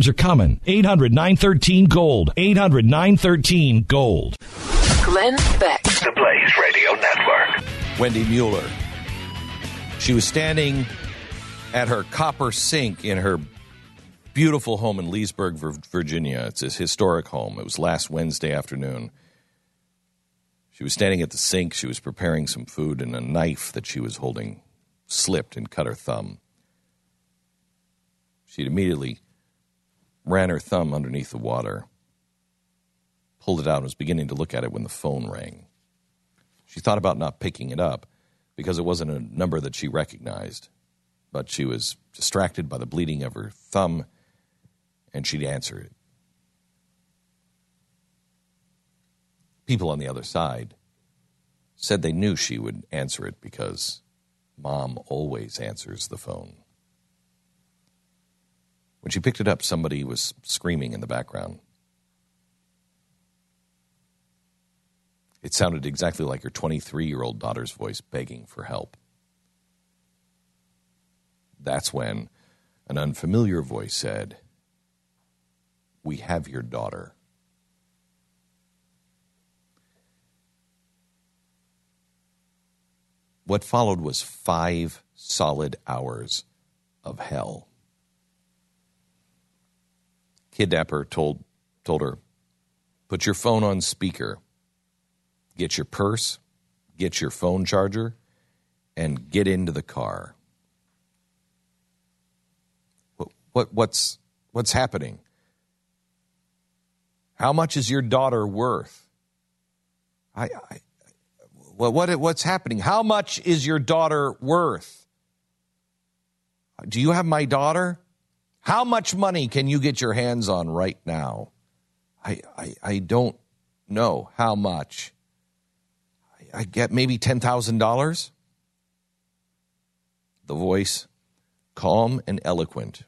times are coming. 800 913 Gold. 800 913 Gold. Glenn Beck. The Blaze Radio Network. Wendy Mueller. She was standing at her copper sink in her beautiful home in Leesburg, Virginia. It's a historic home. It was last Wednesday afternoon. She was standing at the sink. She was preparing some food, and a knife that she was holding slipped and cut her thumb. She'd immediately ran her thumb underneath the water, pulled it out, and was beginning to look at it when the phone rang. She thought about not picking it up because it wasn't a number that she recognized, but she was distracted by the bleeding of her thumb and she'd answer it. People on the other side said they knew she would answer it because mom always answers the phone. When she picked it up, somebody was screaming in the background. It sounded exactly like her 23 year old daughter's voice begging for help. That's when an unfamiliar voice said, We have your daughter. What followed was five solid hours of hell kidnapper told told her, "Put your phone on speaker. Get your purse, get your phone charger, and get into the car." What, what what's what's happening? How much is your daughter worth? I, I well, what what's happening? How much is your daughter worth? Do you have my daughter? How much money can you get your hands on right now? I, I, I don't know how much. I, I get maybe $10,000. The voice, calm and eloquent,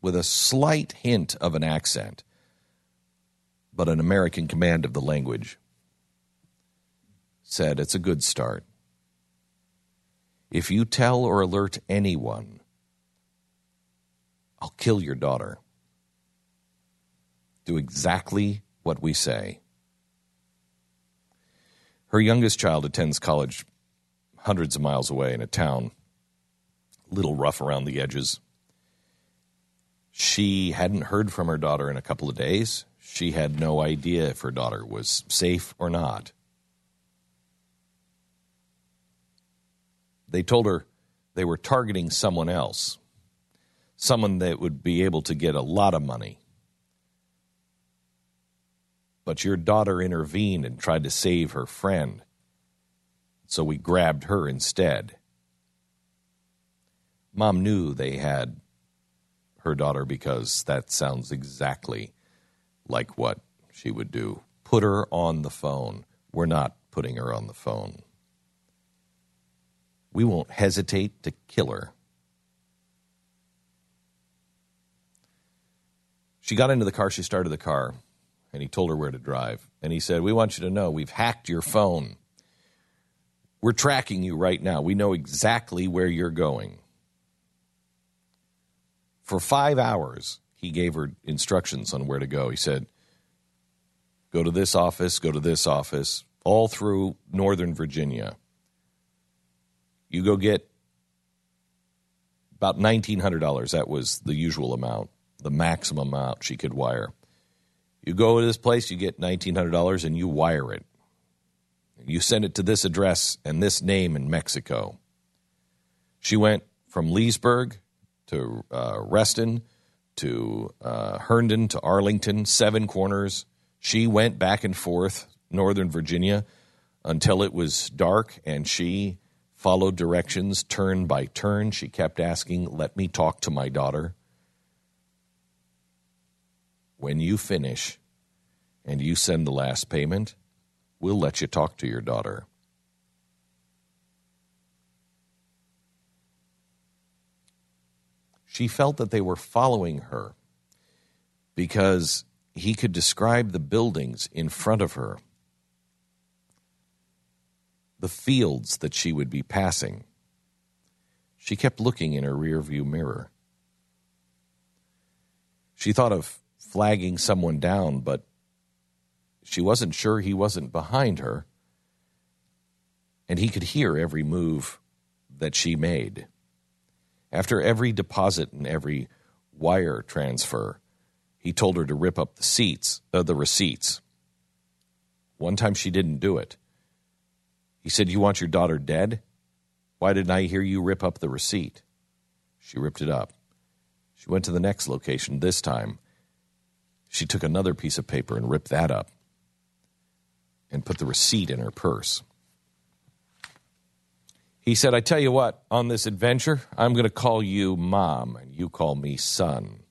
with a slight hint of an accent, but an American command of the language, said, It's a good start. If you tell or alert anyone I'll kill your daughter. Do exactly what we say. Her youngest child attends college hundreds of miles away in a town, a little rough around the edges. She hadn't heard from her daughter in a couple of days. She had no idea if her daughter was safe or not. They told her they were targeting someone else someone that would be able to get a lot of money. But your daughter intervened and tried to save her friend. So we grabbed her instead. Mom knew they had her daughter because that sounds exactly like what she would do. Put her on the phone. We're not putting her on the phone. We won't hesitate to kill her. She got into the car, she started the car, and he told her where to drive. And he said, We want you to know we've hacked your phone. We're tracking you right now. We know exactly where you're going. For five hours, he gave her instructions on where to go. He said, Go to this office, go to this office, all through Northern Virginia. You go get about $1,900. That was the usual amount the maximum amount she could wire. You go to this place, you get $1,900 and you wire it. You send it to this address and this name in Mexico. She went from Leesburg to uh, Reston to uh, Herndon to Arlington, seven corners. She went back and forth, Northern Virginia, until it was dark, and she followed directions turn by turn. She kept asking, Let me talk to my daughter. When you finish and you send the last payment, we'll let you talk to your daughter. She felt that they were following her because he could describe the buildings in front of her, the fields that she would be passing. She kept looking in her rearview mirror. She thought of flagging someone down, but she wasn't sure he wasn't behind her, and he could hear every move that she made. After every deposit and every wire transfer, he told her to rip up the seats, uh, the receipts. One time she didn't do it. He said, "You want your daughter dead? Why didn't I hear you rip up the receipt?" She ripped it up. She went to the next location. This time, she took another piece of paper and ripped that up and put the receipt in her purse. He said, I tell you what, on this adventure, I'm going to call you mom and you call me son.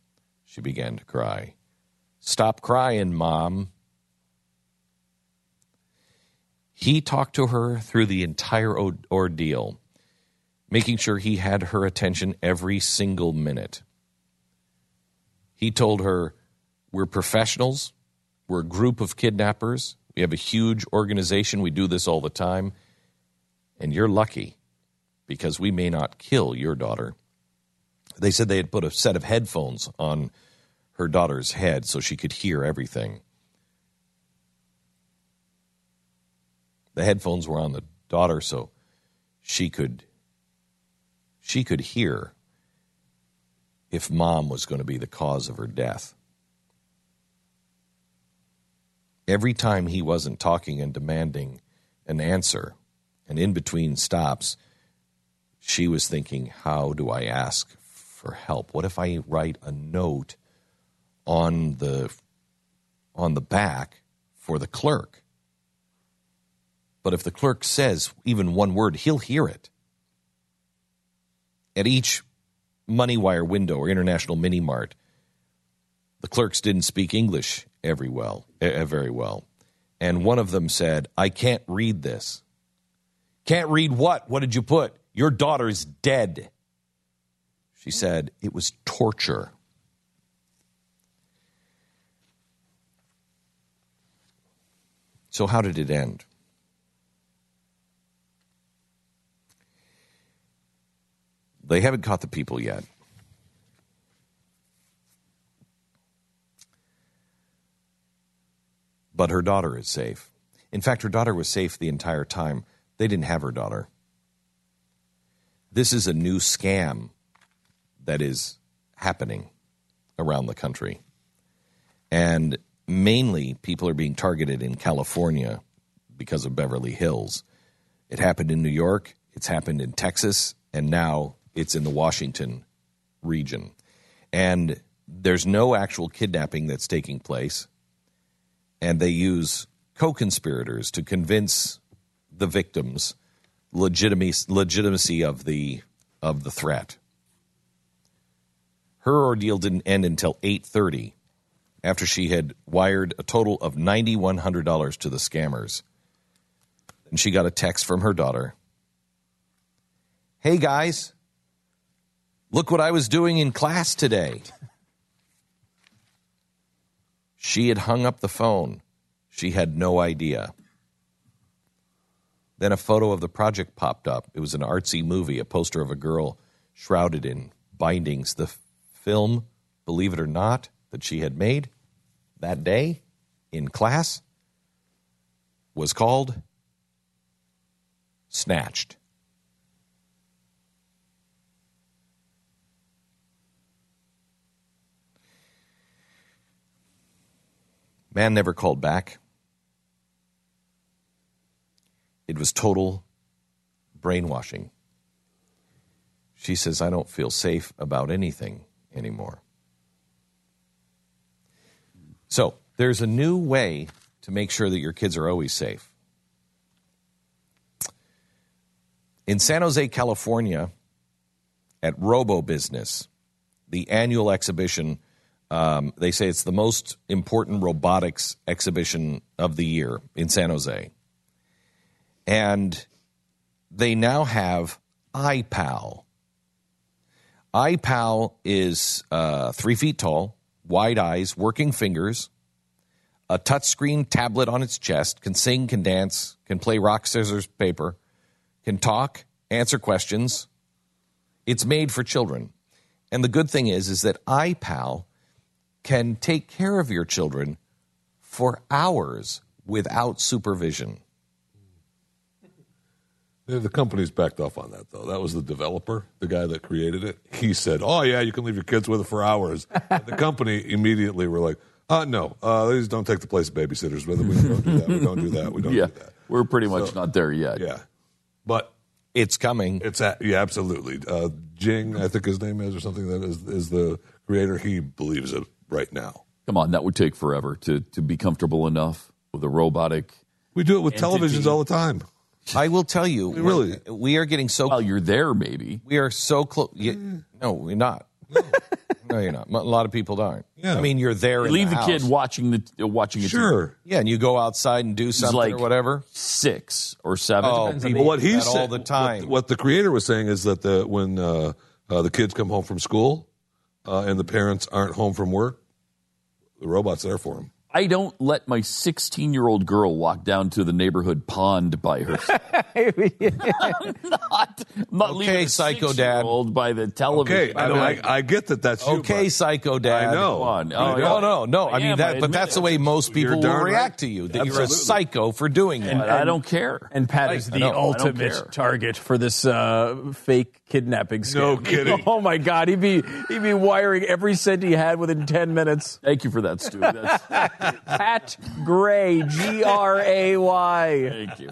She began to cry. Stop crying, Mom. He talked to her through the entire ordeal, making sure he had her attention every single minute. He told her, We're professionals, we're a group of kidnappers, we have a huge organization, we do this all the time, and you're lucky because we may not kill your daughter. They said they had put a set of headphones on her daughter's head so she could hear everything. The headphones were on the daughter so she could she could hear if mom was going to be the cause of her death. Every time he wasn't talking and demanding an answer, and in between stops, she was thinking, How do I ask for help? What if I write a note on the on the back for the clerk. But if the clerk says even one word, he'll hear it. At each money wire window or International Mini Mart, the clerks didn't speak English every well, very well. And one of them said, I can't read this. Can't read what? What did you put? Your daughter's dead. She said, It was torture. So, how did it end? They haven't caught the people yet. But her daughter is safe. In fact, her daughter was safe the entire time. They didn't have her daughter. This is a new scam that is happening around the country. And mainly people are being targeted in California because of Beverly Hills. It happened in New York, it's happened in Texas, and now it's in the Washington region. And there's no actual kidnapping that's taking place. And they use co conspirators to convince the victims legitimacy, legitimacy of the of the threat. Her ordeal didn't end until 8:30 after she had wired a total of $9,100 to the scammers. And she got a text from her daughter Hey guys, look what I was doing in class today. She had hung up the phone. She had no idea. Then a photo of the project popped up. It was an artsy movie, a poster of a girl shrouded in bindings. The film, believe it or not, that she had made that day in class was called Snatched. Man never called back. It was total brainwashing. She says, I don't feel safe about anything anymore. So there's a new way to make sure that your kids are always safe. In San Jose, California, at Robo Business, the annual exhibition, um, they say it's the most important robotics exhibition of the year in San Jose. And they now have iPal. iPal is uh, three feet tall, wide eyes, working fingers, a touchscreen tablet on its chest, can sing, can dance, can play rock, scissors, paper, can talk, answer questions. It's made for children. And the good thing is, is that iPal can take care of your children for hours without supervision. The company's backed off on that, though. That was the developer, the guy that created it. He said, "Oh yeah, you can leave your kids with it for hours." And the company immediately were like, "Uh, no, uh, please don't take the place of babysitters with it. We don't do that. We don't do that. We don't Yeah, do that." we're pretty much So- not there yet. Yeah, but It's coming. it's a, yeah, absolutely. Uh, Jing, I think his name is, or something that is is the creator. He believes it right now. Come on, that would take forever to to be comfortable enough with a robotic. We do it with Entity. televisions all the time. I will tell you, Really? we're- getting so While you're there, maybe. we are so close. No, we're not. no, you're not. A lot of people aren't. Yeah. I mean, you're there. in Leave the, the, kid watching the uh, watching it. Sure. Yeah, and you go outside and do something like- or whatever. Six or seven. Oh, Depends people- the- What he said all the time. What, what the creator was saying is that the when uh, uh, the kids come home from school uh, and the parents aren't home from work, the robot's there for them. I don't let my 16 year old girl walk down to the neighborhood pond by herself. I'm not, I'm not Okay, leaving a psycho dad. six-year-old by the television. Okay, I, know, I, I get that. That's you, Okay, but- psycho dad. I know. Come on. Oh, know. No, no, no. I I mean am, that, I but that's it. the way most people will darn react right. to you. That you're a psycho for doing that. But I don't care. And Pat is the know. I don't ultimate target for this uh, fake kidnapping scam. No kidding. Oh my God, he'd be he'd be wiring every cent he had within ten minutes. Thank you for that, Stu. Pat Gray, G R A Y. thank you.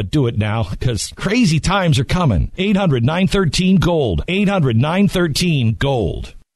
but do it now because crazy times are coming. 800 913 Gold. 800 913 Gold.